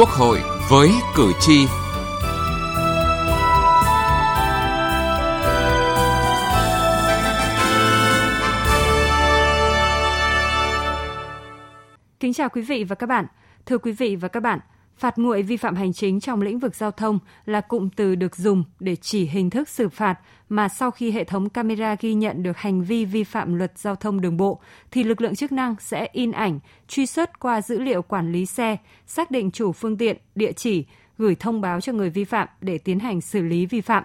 Quốc hội với cử tri. Kính chào quý vị và các bạn. Thưa quý vị và các bạn, Phạt nguội vi phạm hành chính trong lĩnh vực giao thông là cụm từ được dùng để chỉ hình thức xử phạt mà sau khi hệ thống camera ghi nhận được hành vi vi phạm luật giao thông đường bộ thì lực lượng chức năng sẽ in ảnh, truy xuất qua dữ liệu quản lý xe, xác định chủ phương tiện, địa chỉ, gửi thông báo cho người vi phạm để tiến hành xử lý vi phạm.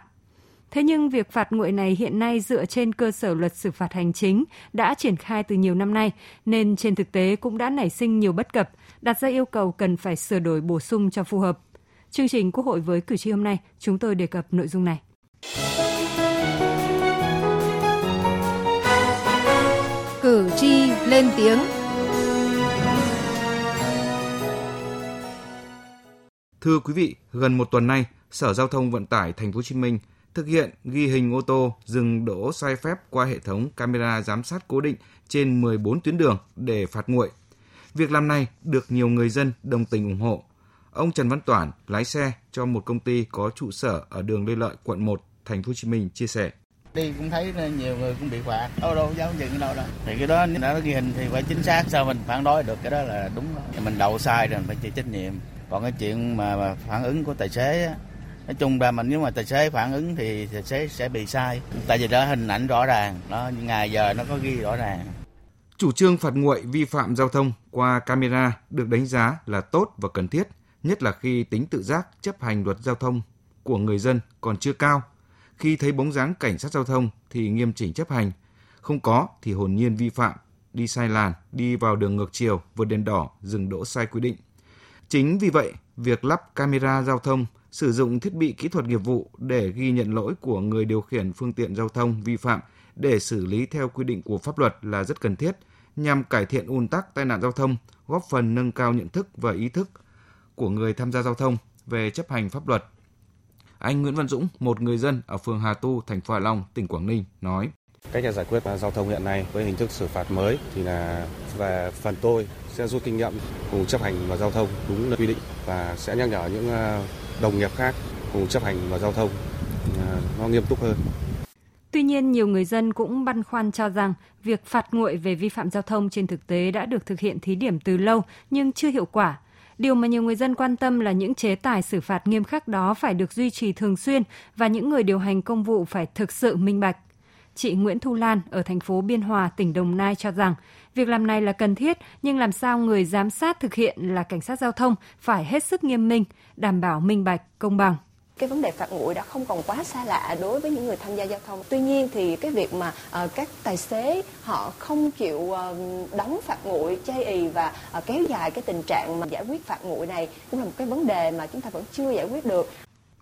Thế nhưng việc phạt nguội này hiện nay dựa trên cơ sở luật xử phạt hành chính đã triển khai từ nhiều năm nay, nên trên thực tế cũng đã nảy sinh nhiều bất cập, đặt ra yêu cầu cần phải sửa đổi bổ sung cho phù hợp. Chương trình Quốc hội với cử tri hôm nay, chúng tôi đề cập nội dung này. Cử tri lên tiếng Thưa quý vị, gần một tuần nay, Sở Giao thông Vận tải Thành phố Hồ Chí Minh thực hiện ghi hình ô tô dừng đỗ sai phép qua hệ thống camera giám sát cố định trên 14 tuyến đường để phạt nguội. Việc làm này được nhiều người dân đồng tình ủng hộ. Ông Trần Văn Toản, lái xe cho một công ty có trụ sở ở đường Lê Lợi, quận 1, thành phố Hồ Chí Minh chia sẻ. Đi cũng thấy nhiều người cũng bị phạt. Đâu đâu giáo dừng đâu đâu thì cái đó đã ghi hình thì phải chính xác sao mình phản đối được. Cái đó là đúng mình đậu sai rồi mình phải chịu trách nhiệm. Còn cái chuyện mà, mà phản ứng của tài xế á, nói chung là mình nếu mà tài xế phản ứng thì tài xế sẽ bị sai. Tại vì đó, hình ảnh rõ ràng nó ngày giờ nó có ghi rõ ràng. Chủ trương phạt nguội vi phạm giao thông qua camera được đánh giá là tốt và cần thiết, nhất là khi tính tự giác chấp hành luật giao thông của người dân còn chưa cao. Khi thấy bóng dáng cảnh sát giao thông thì nghiêm chỉnh chấp hành, không có thì hồn nhiên vi phạm, đi sai làn, đi vào đường ngược chiều, vượt đèn đỏ, dừng đỗ sai quy định. Chính vì vậy, việc lắp camera giao thông sử dụng thiết bị kỹ thuật nghiệp vụ để ghi nhận lỗi của người điều khiển phương tiện giao thông vi phạm để xử lý theo quy định của pháp luật là rất cần thiết nhằm cải thiện ùn tắc tai nạn giao thông, góp phần nâng cao nhận thức và ý thức của người tham gia giao thông về chấp hành pháp luật. Anh Nguyễn Văn Dũng, một người dân ở phường Hà Tu, thành phố Hạ Long, tỉnh Quảng Ninh nói: Cách giải quyết giao thông hiện nay với hình thức xử phạt mới thì là về phần tôi sẽ rút kinh nghiệm cùng chấp hành và giao thông đúng là quy định và sẽ nhắc nhở những ờ, đồng nghiệp khác cùng chấp hành và giao thông à, nó nghiêm túc hơn. Tuy nhiên, nhiều người dân cũng băn khoăn cho rằng việc phạt nguội về vi phạm giao thông trên thực tế đã được thực hiện thí điểm từ lâu nhưng chưa hiệu quả. Điều mà nhiều người dân quan tâm là những chế tài xử phạt nghiêm khắc đó phải được duy trì thường xuyên và những người điều hành công vụ phải thực sự minh bạch. Chị Nguyễn Thu Lan ở thành phố Biên Hòa, tỉnh Đồng Nai cho rằng việc làm này là cần thiết nhưng làm sao người giám sát thực hiện là cảnh sát giao thông phải hết sức nghiêm minh, đảm bảo minh bạch, công bằng cái vấn đề phạt nguội đã không còn quá xa lạ đối với những người tham gia giao thông. Tuy nhiên thì cái việc mà uh, các tài xế họ không chịu uh, đóng phạt nguội chây ì và uh, kéo dài cái tình trạng mà giải quyết phạt nguội này cũng là một cái vấn đề mà chúng ta vẫn chưa giải quyết được.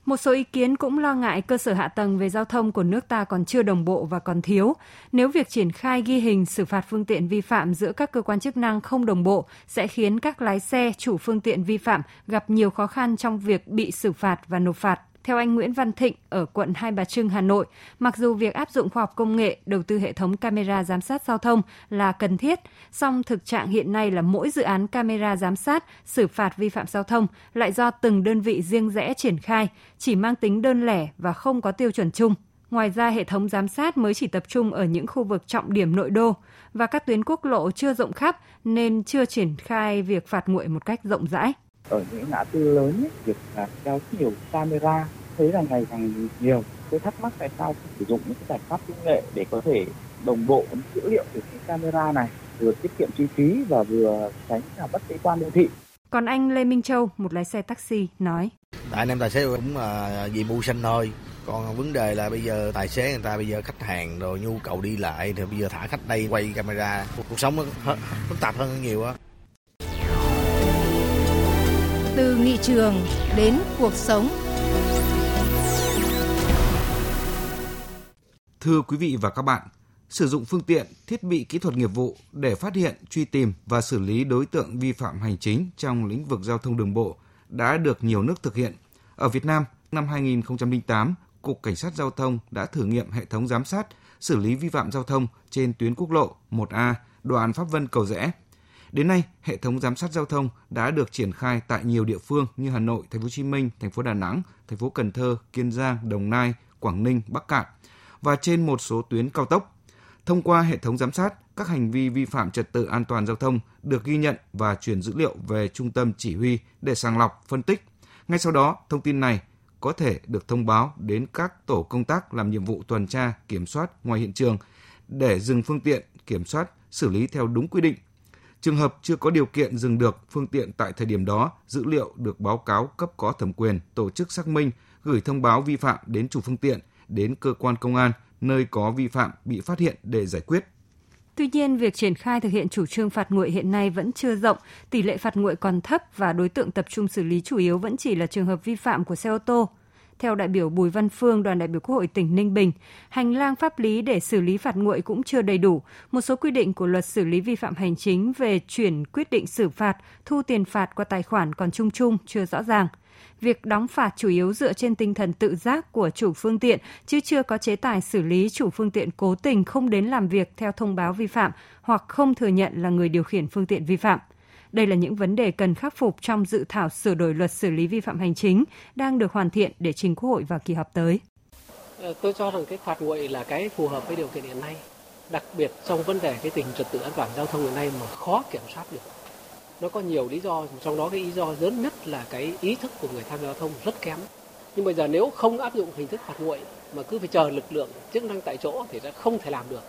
Một số ý kiến cũng lo ngại cơ sở hạ tầng về giao thông của nước ta còn chưa đồng bộ và còn thiếu. Nếu việc triển khai ghi hình xử phạt phương tiện vi phạm giữa các cơ quan chức năng không đồng bộ sẽ khiến các lái xe, chủ phương tiện vi phạm gặp nhiều khó khăn trong việc bị xử phạt và nộp phạt. Theo anh Nguyễn Văn Thịnh ở quận Hai Bà Trưng, Hà Nội, mặc dù việc áp dụng khoa học công nghệ, đầu tư hệ thống camera giám sát giao thông là cần thiết, song thực trạng hiện nay là mỗi dự án camera giám sát xử phạt vi phạm giao thông lại do từng đơn vị riêng rẽ triển khai, chỉ mang tính đơn lẻ và không có tiêu chuẩn chung. Ngoài ra, hệ thống giám sát mới chỉ tập trung ở những khu vực trọng điểm nội đô và các tuyến quốc lộ chưa rộng khắp nên chưa triển khai việc phạt nguội một cách rộng rãi ở những ngã tư lớn ấy, việc là đeo nhiều camera thấy là ngày càng nhiều tôi thắc mắc tại sao không sử dụng những cái giải pháp công nghệ để có thể đồng bộ những dữ liệu từ cái camera này vừa tiết kiệm chi phí và vừa tránh là bất mỹ quan đô thị còn anh Lê Minh Châu, một lái xe taxi, nói. Tại anh em tài xế cũng là vì mưu sinh thôi. Còn vấn đề là bây giờ tài xế người ta bây giờ khách hàng rồi nhu cầu đi lại thì bây giờ thả khách đây quay camera. Cuộc sống nó phức tạp hơn nhiều á. Từ nghị trường đến cuộc sống. Thưa quý vị và các bạn, sử dụng phương tiện, thiết bị kỹ thuật nghiệp vụ để phát hiện, truy tìm và xử lý đối tượng vi phạm hành chính trong lĩnh vực giao thông đường bộ đã được nhiều nước thực hiện. Ở Việt Nam, năm 2008, Cục Cảnh sát Giao thông đã thử nghiệm hệ thống giám sát xử lý vi phạm giao thông trên tuyến quốc lộ 1A, đoạn Pháp Vân Cầu Rẽ Đến nay, hệ thống giám sát giao thông đã được triển khai tại nhiều địa phương như Hà Nội, Thành phố Hồ Chí Minh, thành phố Đà Nẵng, thành phố Cần Thơ, Kiên Giang, Đồng Nai, Quảng Ninh, Bắc Cạn và trên một số tuyến cao tốc. Thông qua hệ thống giám sát, các hành vi vi phạm trật tự an toàn giao thông được ghi nhận và truyền dữ liệu về trung tâm chỉ huy để sàng lọc, phân tích. Ngay sau đó, thông tin này có thể được thông báo đến các tổ công tác làm nhiệm vụ tuần tra, kiểm soát ngoài hiện trường để dừng phương tiện, kiểm soát, xử lý theo đúng quy định. Trường hợp chưa có điều kiện dừng được phương tiện tại thời điểm đó, dữ liệu được báo cáo cấp có thẩm quyền tổ chức xác minh, gửi thông báo vi phạm đến chủ phương tiện, đến cơ quan công an nơi có vi phạm bị phát hiện để giải quyết. Tuy nhiên, việc triển khai thực hiện chủ trương phạt nguội hiện nay vẫn chưa rộng, tỷ lệ phạt nguội còn thấp và đối tượng tập trung xử lý chủ yếu vẫn chỉ là trường hợp vi phạm của xe ô tô. Theo đại biểu Bùi Văn Phương, đoàn đại biểu Quốc hội tỉnh Ninh Bình, hành lang pháp lý để xử lý phạt nguội cũng chưa đầy đủ. Một số quy định của luật xử lý vi phạm hành chính về chuyển quyết định xử phạt, thu tiền phạt qua tài khoản còn chung chung, chưa rõ ràng việc đóng phạt chủ yếu dựa trên tinh thần tự giác của chủ phương tiện, chứ chưa có chế tài xử lý chủ phương tiện cố tình không đến làm việc theo thông báo vi phạm hoặc không thừa nhận là người điều khiển phương tiện vi phạm. Đây là những vấn đề cần khắc phục trong dự thảo sửa đổi luật xử lý vi phạm hành chính đang được hoàn thiện để trình Quốc hội vào kỳ họp tới. Ờ, tôi cho rằng cái phạt nguội là cái phù hợp với điều kiện hiện nay, đặc biệt trong vấn đề cái tình trật tự an toàn giao thông hiện nay mà khó kiểm soát được. Nó có nhiều lý do trong đó cái lý do lớn nhất là cái ý thức của người tham gia giao thông rất kém. Nhưng bây giờ nếu không áp dụng hình thức phạt nguội mà cứ phải chờ lực lượng chức năng tại chỗ thì sẽ không thể làm được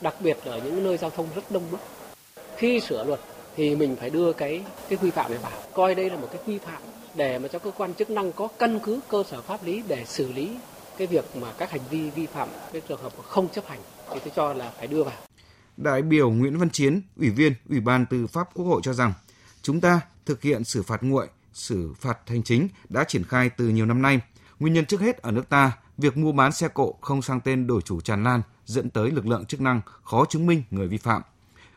đặc biệt ở những nơi giao thông rất đông đúc. Khi sửa luật thì mình phải đưa cái cái quy phạm này vào coi đây là một cái quy phạm để mà cho cơ quan chức năng có căn cứ cơ sở pháp lý để xử lý cái việc mà các hành vi vi phạm cái trường hợp không chấp hành thì tôi cho là phải đưa vào Đại biểu Nguyễn Văn Chiến, Ủy viên Ủy ban Tư pháp Quốc hội cho rằng Chúng ta thực hiện xử phạt nguội, xử phạt hành chính đã triển khai từ nhiều năm nay. Nguyên nhân trước hết ở nước ta, việc mua bán xe cộ không sang tên đổi chủ tràn lan dẫn tới lực lượng chức năng khó chứng minh người vi phạm.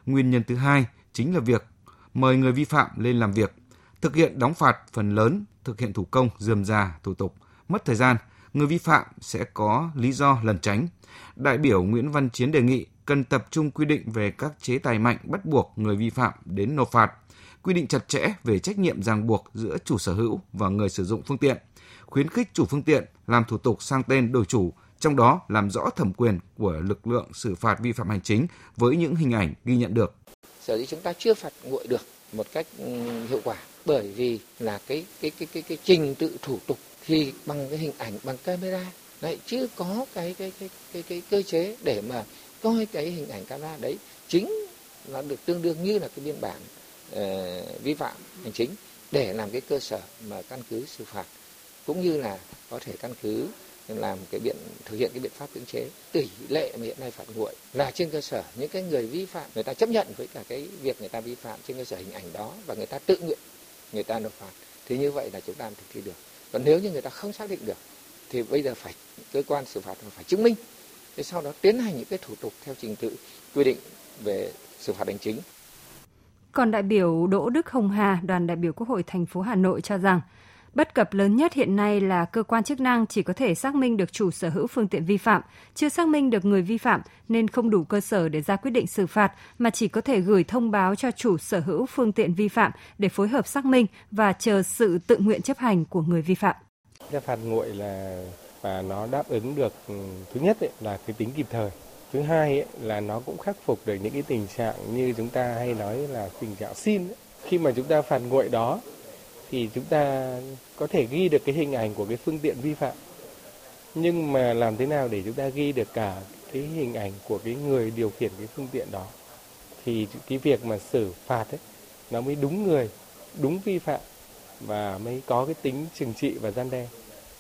Nguyên nhân thứ hai chính là việc mời người vi phạm lên làm việc, thực hiện đóng phạt phần lớn thực hiện thủ công, dườm già, thủ tục, mất thời gian, người vi phạm sẽ có lý do lẩn tránh. Đại biểu Nguyễn Văn Chiến đề nghị cần tập trung quy định về các chế tài mạnh bắt buộc người vi phạm đến nộp phạt, quy định chặt chẽ về trách nhiệm ràng buộc giữa chủ sở hữu và người sử dụng phương tiện, khuyến khích chủ phương tiện làm thủ tục sang tên đổi chủ, trong đó làm rõ thẩm quyền của lực lượng xử phạt vi phạm hành chính với những hình ảnh ghi nhận được. Sở dĩ chúng ta chưa phạt nguội được một cách ừ, hiệu quả bởi vì là cái cái cái cái cái trình tự thủ tục thì bằng cái hình ảnh bằng camera. Lại chưa có cái cái cái cái cái cơ chế để mà coi cái hình ảnh camera đấy chính là được tương đương như là cái biên bản uh, vi phạm hành chính để làm cái cơ sở mà căn cứ xử phạt cũng như là có thể căn cứ làm cái biện thực hiện cái biện pháp cưỡng chế. Tỷ lệ mà hiện nay phạt nguội là trên cơ sở những cái người vi phạm người ta chấp nhận với cả cái việc người ta vi phạm trên cơ sở hình ảnh đó và người ta tự nguyện người ta nộp phạt thì như vậy là chúng ta thực thi được. Còn nếu như người ta không xác định được thì bây giờ phải cơ quan xử phạt phải chứng minh. Thế sau đó tiến hành những cái thủ tục theo trình tự quy định về xử phạt hành chính. Còn đại biểu Đỗ Đức Hồng Hà, đoàn đại biểu Quốc hội thành phố Hà Nội cho rằng, Bất cập lớn nhất hiện nay là cơ quan chức năng chỉ có thể xác minh được chủ sở hữu phương tiện vi phạm, chưa xác minh được người vi phạm nên không đủ cơ sở để ra quyết định xử phạt mà chỉ có thể gửi thông báo cho chủ sở hữu phương tiện vi phạm để phối hợp xác minh và chờ sự tự nguyện chấp hành của người vi phạm. Cái phạt nguội là và nó đáp ứng được ừ, thứ nhất ấy, là cái tính kịp thời thứ hai ấy, là nó cũng khắc phục được những cái tình trạng như chúng ta hay nói là tình trạng xin ấy. khi mà chúng ta phạt nguội đó thì chúng ta có thể ghi được cái hình ảnh của cái phương tiện vi phạm. Nhưng mà làm thế nào để chúng ta ghi được cả cái hình ảnh của cái người điều khiển cái phương tiện đó? Thì cái việc mà xử phạt ấy, nó mới đúng người, đúng vi phạm và mới có cái tính trừng trị và gian đe.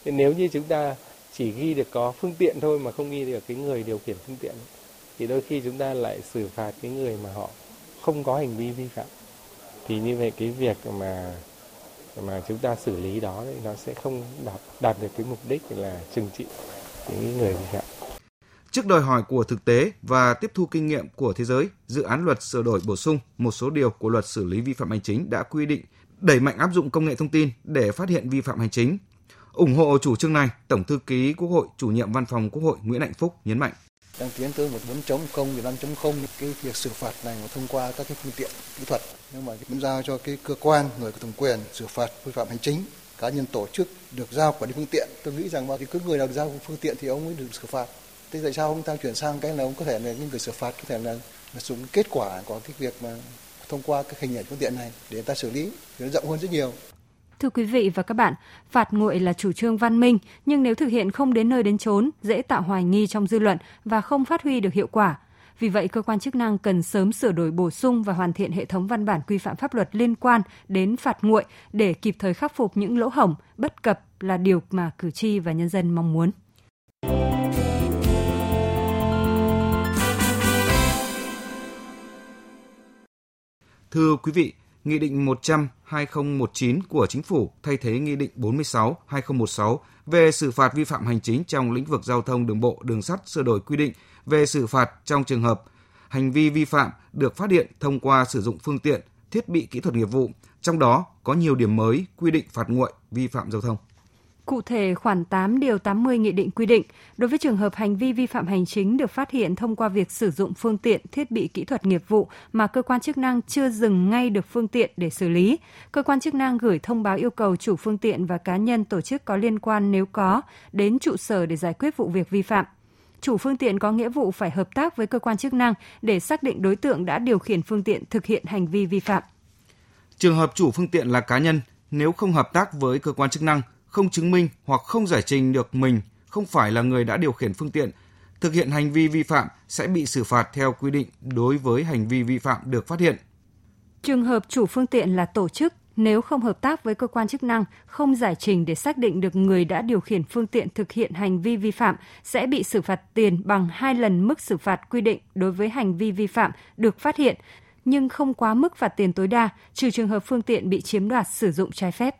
Nên nếu như chúng ta chỉ ghi được có phương tiện thôi mà không ghi được cái người điều khiển phương tiện, thì đôi khi chúng ta lại xử phạt cái người mà họ không có hành vi vi phạm. Thì như vậy cái việc mà mà chúng ta xử lý đó thì nó sẽ không đạt đạt được cái mục đích là trừng trị những người vi phạm. Trước đòi hỏi của thực tế và tiếp thu kinh nghiệm của thế giới, dự án luật sửa đổi bổ sung một số điều của luật xử lý vi phạm hành chính đã quy định đẩy mạnh áp dụng công nghệ thông tin để phát hiện vi phạm hành chính, ủng hộ chủ trương này, Tổng thư ký Quốc hội, chủ nhiệm Văn phòng Quốc hội Nguyễn Hạnh Phúc nhấn mạnh đang tiến tới một 4.0 và 5.0 cái việc xử phạt này mà thông qua các cái phương tiện kỹ thuật nhưng mà cũng giao cho cái cơ quan người có thẩm quyền xử phạt vi phạm hành chính cá nhân tổ chức được giao quản lý phương tiện. Tôi nghĩ rằng mà thì cứ người nào được giao phương tiện thì ông ấy được xử phạt. Thế tại sao ông ta chuyển sang cái là ông có thể là những người xử phạt có thể là, là dùng kết quả của cái việc mà thông qua cái hình ảnh phương tiện này để người ta xử lý thì nó rộng hơn rất nhiều. Thưa quý vị và các bạn, phạt nguội là chủ trương văn minh, nhưng nếu thực hiện không đến nơi đến chốn, dễ tạo hoài nghi trong dư luận và không phát huy được hiệu quả. Vì vậy, cơ quan chức năng cần sớm sửa đổi bổ sung và hoàn thiện hệ thống văn bản quy phạm pháp luật liên quan đến phạt nguội để kịp thời khắc phục những lỗ hổng, bất cập là điều mà cử tri và nhân dân mong muốn. Thưa quý vị, Nghị định 100-2019 của Chính phủ thay thế Nghị định 46-2016 về xử phạt vi phạm hành chính trong lĩnh vực giao thông đường bộ, đường sắt sửa đổi quy định về xử phạt trong trường hợp hành vi vi phạm được phát hiện thông qua sử dụng phương tiện, thiết bị kỹ thuật nghiệp vụ, trong đó có nhiều điểm mới quy định phạt nguội vi phạm giao thông. Cụ thể, khoản 8 điều 80 nghị định quy định, đối với trường hợp hành vi vi phạm hành chính được phát hiện thông qua việc sử dụng phương tiện, thiết bị kỹ thuật nghiệp vụ mà cơ quan chức năng chưa dừng ngay được phương tiện để xử lý, cơ quan chức năng gửi thông báo yêu cầu chủ phương tiện và cá nhân tổ chức có liên quan nếu có đến trụ sở để giải quyết vụ việc vi phạm chủ phương tiện có nghĩa vụ phải hợp tác với cơ quan chức năng để xác định đối tượng đã điều khiển phương tiện thực hiện hành vi vi phạm. Trường hợp chủ phương tiện là cá nhân, nếu không hợp tác với cơ quan chức năng, không chứng minh hoặc không giải trình được mình không phải là người đã điều khiển phương tiện, thực hiện hành vi vi phạm sẽ bị xử phạt theo quy định đối với hành vi vi phạm được phát hiện. Trường hợp chủ phương tiện là tổ chức, nếu không hợp tác với cơ quan chức năng, không giải trình để xác định được người đã điều khiển phương tiện thực hiện hành vi vi phạm sẽ bị xử phạt tiền bằng hai lần mức xử phạt quy định đối với hành vi vi phạm được phát hiện, nhưng không quá mức phạt tiền tối đa, trừ trường hợp phương tiện bị chiếm đoạt sử dụng trái phép.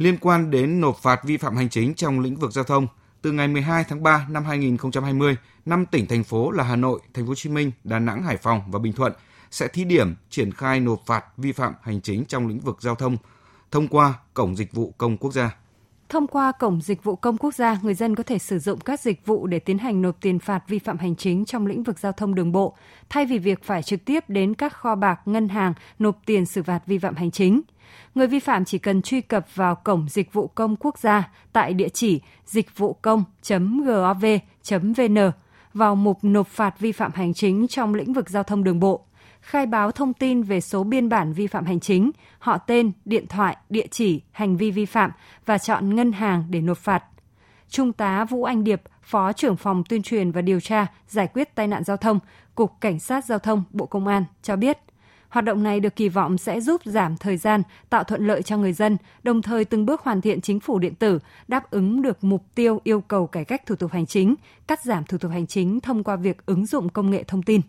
Liên quan đến nộp phạt vi phạm hành chính trong lĩnh vực giao thông, từ ngày 12 tháng 3 năm 2020, năm tỉnh thành phố là Hà Nội, Thành phố Hồ Chí Minh, Đà Nẵng, Hải Phòng và Bình Thuận sẽ thí điểm triển khai nộp phạt vi phạm hành chính trong lĩnh vực giao thông thông qua cổng dịch vụ công quốc gia. Thông qua cổng dịch vụ công quốc gia, người dân có thể sử dụng các dịch vụ để tiến hành nộp tiền phạt vi phạm hành chính trong lĩnh vực giao thông đường bộ, thay vì việc phải trực tiếp đến các kho bạc, ngân hàng nộp tiền xử phạt vi phạm hành chính. Người vi phạm chỉ cần truy cập vào cổng dịch vụ công quốc gia tại địa chỉ dịch vụ công.gov.vn vào mục nộp phạt vi phạm hành chính trong lĩnh vực giao thông đường bộ khai báo thông tin về số biên bản vi phạm hành chính, họ tên, điện thoại, địa chỉ, hành vi vi phạm và chọn ngân hàng để nộp phạt. Trung tá Vũ Anh Điệp, Phó trưởng phòng tuyên truyền và điều tra giải quyết tai nạn giao thông, Cục Cảnh sát Giao thông, Bộ Công an cho biết, Hoạt động này được kỳ vọng sẽ giúp giảm thời gian, tạo thuận lợi cho người dân, đồng thời từng bước hoàn thiện chính phủ điện tử, đáp ứng được mục tiêu yêu cầu cải cách thủ tục hành chính, cắt giảm thủ tục hành chính thông qua việc ứng dụng công nghệ thông tin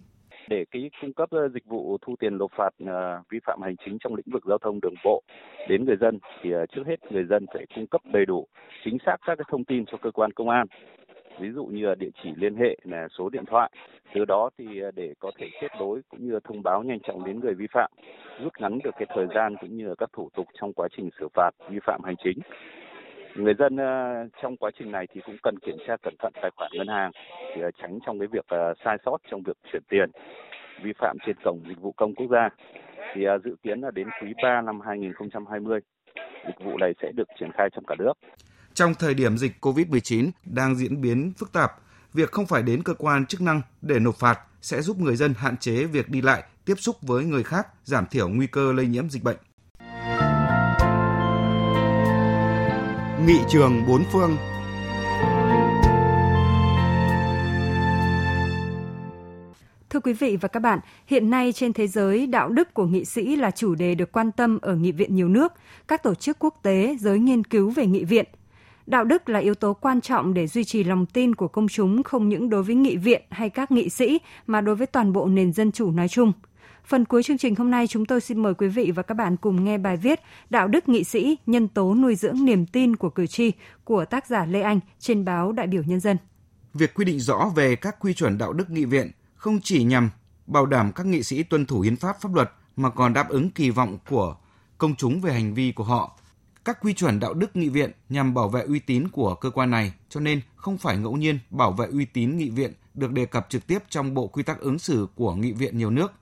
để cái cung cấp dịch vụ thu tiền nộp phạt ờ, vi phạm hành chính trong lĩnh vực giao thông đường bộ đến người dân thì ờ, trước hết người dân phải cung cấp đầy đủ chính xác các cái thông tin cho cơ quan công an. Ví dụ như là địa chỉ liên hệ là số điện thoại, từ đó thì ờ, để có thể kết nối cũng như thông báo nhanh chóng đến người vi phạm, rút ngắn được cái thời gian cũng như là các thủ tục trong quá trình xử phạt vi phạm hành chính người dân ờ, trong quá trình này thì cũng cần kiểm tra cẩn thận tài khoản ngân hàng để ờ, tránh trong cái việc ờ, sai sót trong việc chuyển tiền vi phạm trên cổng dịch vụ công quốc gia thì dự kiến là đến quý 3 năm 2020 dịch vụ này sẽ được triển khai trong cả nước. Trong thời điểm dịch COVID-19 đang diễn biến phức tạp, việc không phải đến cơ quan chức năng để nộp phạt sẽ giúp người dân hạn chế việc đi lại, tiếp xúc với người khác, giảm thiểu nguy cơ lây nhiễm dịch bệnh. Nghị trường bốn phương Thưa quý vị và các bạn, hiện nay trên thế giới, đạo đức của nghị sĩ là chủ đề được quan tâm ở nghị viện nhiều nước, các tổ chức quốc tế, giới nghiên cứu về nghị viện. Đạo đức là yếu tố quan trọng để duy trì lòng tin của công chúng không những đối với nghị viện hay các nghị sĩ mà đối với toàn bộ nền dân chủ nói chung – Phần cuối chương trình hôm nay chúng tôi xin mời quý vị và các bạn cùng nghe bài viết Đạo đức nghị sĩ, nhân tố nuôi dưỡng niềm tin của cử tri của tác giả Lê Anh trên báo Đại biểu Nhân dân. Việc quy định rõ về các quy chuẩn đạo đức nghị viện không chỉ nhằm bảo đảm các nghị sĩ tuân thủ hiến pháp pháp luật mà còn đáp ứng kỳ vọng của công chúng về hành vi của họ. Các quy chuẩn đạo đức nghị viện nhằm bảo vệ uy tín của cơ quan này, cho nên không phải ngẫu nhiên bảo vệ uy tín nghị viện được đề cập trực tiếp trong bộ quy tắc ứng xử của nghị viện nhiều nước,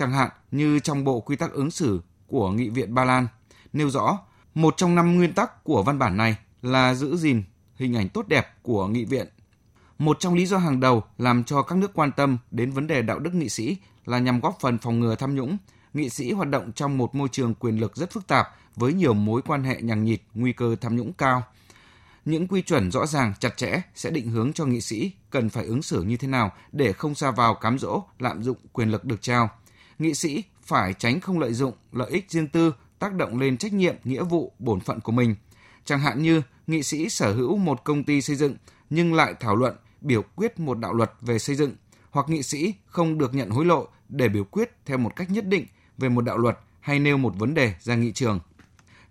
chẳng hạn như trong bộ quy tắc ứng xử của nghị viện Ba Lan, nêu rõ một trong năm nguyên tắc của văn bản này là giữ gìn hình ảnh tốt đẹp của nghị viện. Một trong lý do hàng đầu làm cho các nước quan tâm đến vấn đề đạo đức nghị sĩ là nhằm góp phần phòng ngừa tham nhũng. Nghị sĩ hoạt động trong một môi trường quyền lực rất phức tạp với nhiều mối quan hệ nhằng nhịt, nguy cơ tham nhũng cao. Những quy chuẩn rõ ràng, chặt chẽ sẽ định hướng cho nghị sĩ cần phải ứng xử như thế nào để không xa vào cám dỗ, lạm dụng quyền lực được trao. Nghị sĩ phải tránh không lợi dụng lợi ích riêng tư tác động lên trách nhiệm, nghĩa vụ, bổn phận của mình. Chẳng hạn như nghị sĩ sở hữu một công ty xây dựng nhưng lại thảo luận biểu quyết một đạo luật về xây dựng hoặc nghị sĩ không được nhận hối lộ để biểu quyết theo một cách nhất định về một đạo luật hay nêu một vấn đề ra nghị trường.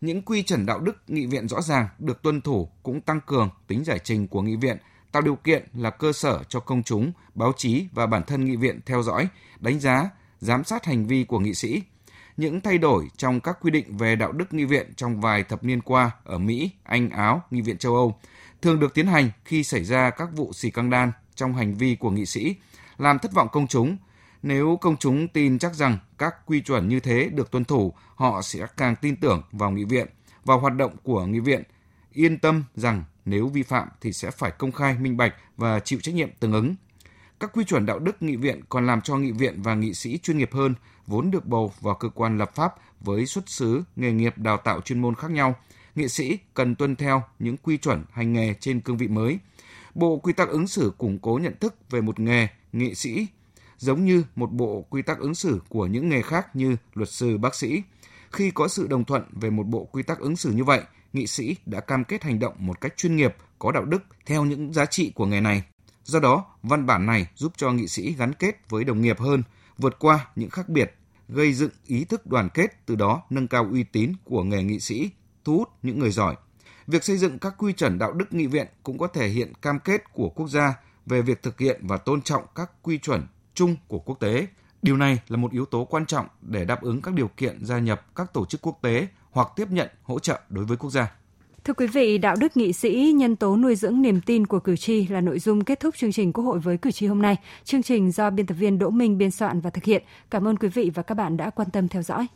Những quy chuẩn đạo đức nghị viện rõ ràng được tuân thủ cũng tăng cường tính giải trình của nghị viện, tạo điều kiện là cơ sở cho công chúng, báo chí và bản thân nghị viện theo dõi, đánh giá, giám sát hành vi của nghị sĩ. Những thay đổi trong các quy định về đạo đức nghị viện trong vài thập niên qua ở Mỹ, Anh, Áo, nghị viện châu Âu thường được tiến hành khi xảy ra các vụ xì căng đan trong hành vi của nghị sĩ, làm thất vọng công chúng. Nếu công chúng tin chắc rằng các quy chuẩn như thế được tuân thủ, họ sẽ càng tin tưởng vào nghị viện, vào hoạt động của nghị viện, yên tâm rằng nếu vi phạm thì sẽ phải công khai, minh bạch và chịu trách nhiệm tương ứng. Các quy chuẩn đạo đức nghị viện còn làm cho nghị viện và nghị sĩ chuyên nghiệp hơn, vốn được bầu vào cơ quan lập pháp với xuất xứ, nghề nghiệp đào tạo chuyên môn khác nhau. Nghị sĩ cần tuân theo những quy chuẩn hành nghề trên cương vị mới. Bộ quy tắc ứng xử củng cố nhận thức về một nghề nghị sĩ giống như một bộ quy tắc ứng xử của những nghề khác như luật sư, bác sĩ. Khi có sự đồng thuận về một bộ quy tắc ứng xử như vậy, nghị sĩ đã cam kết hành động một cách chuyên nghiệp, có đạo đức theo những giá trị của nghề này. Do đó, văn bản này giúp cho nghị sĩ gắn kết với đồng nghiệp hơn, vượt qua những khác biệt, gây dựng ý thức đoàn kết, từ đó nâng cao uy tín của nghề nghị sĩ, thu hút những người giỏi. Việc xây dựng các quy chuẩn đạo đức nghị viện cũng có thể hiện cam kết của quốc gia về việc thực hiện và tôn trọng các quy chuẩn chung của quốc tế. Điều này là một yếu tố quan trọng để đáp ứng các điều kiện gia nhập các tổ chức quốc tế hoặc tiếp nhận hỗ trợ đối với quốc gia. Thưa quý vị, đạo đức nghị sĩ, nhân tố nuôi dưỡng niềm tin của cử tri là nội dung kết thúc chương trình Quốc hội với cử tri hôm nay. Chương trình do biên tập viên Đỗ Minh biên soạn và thực hiện. Cảm ơn quý vị và các bạn đã quan tâm theo dõi.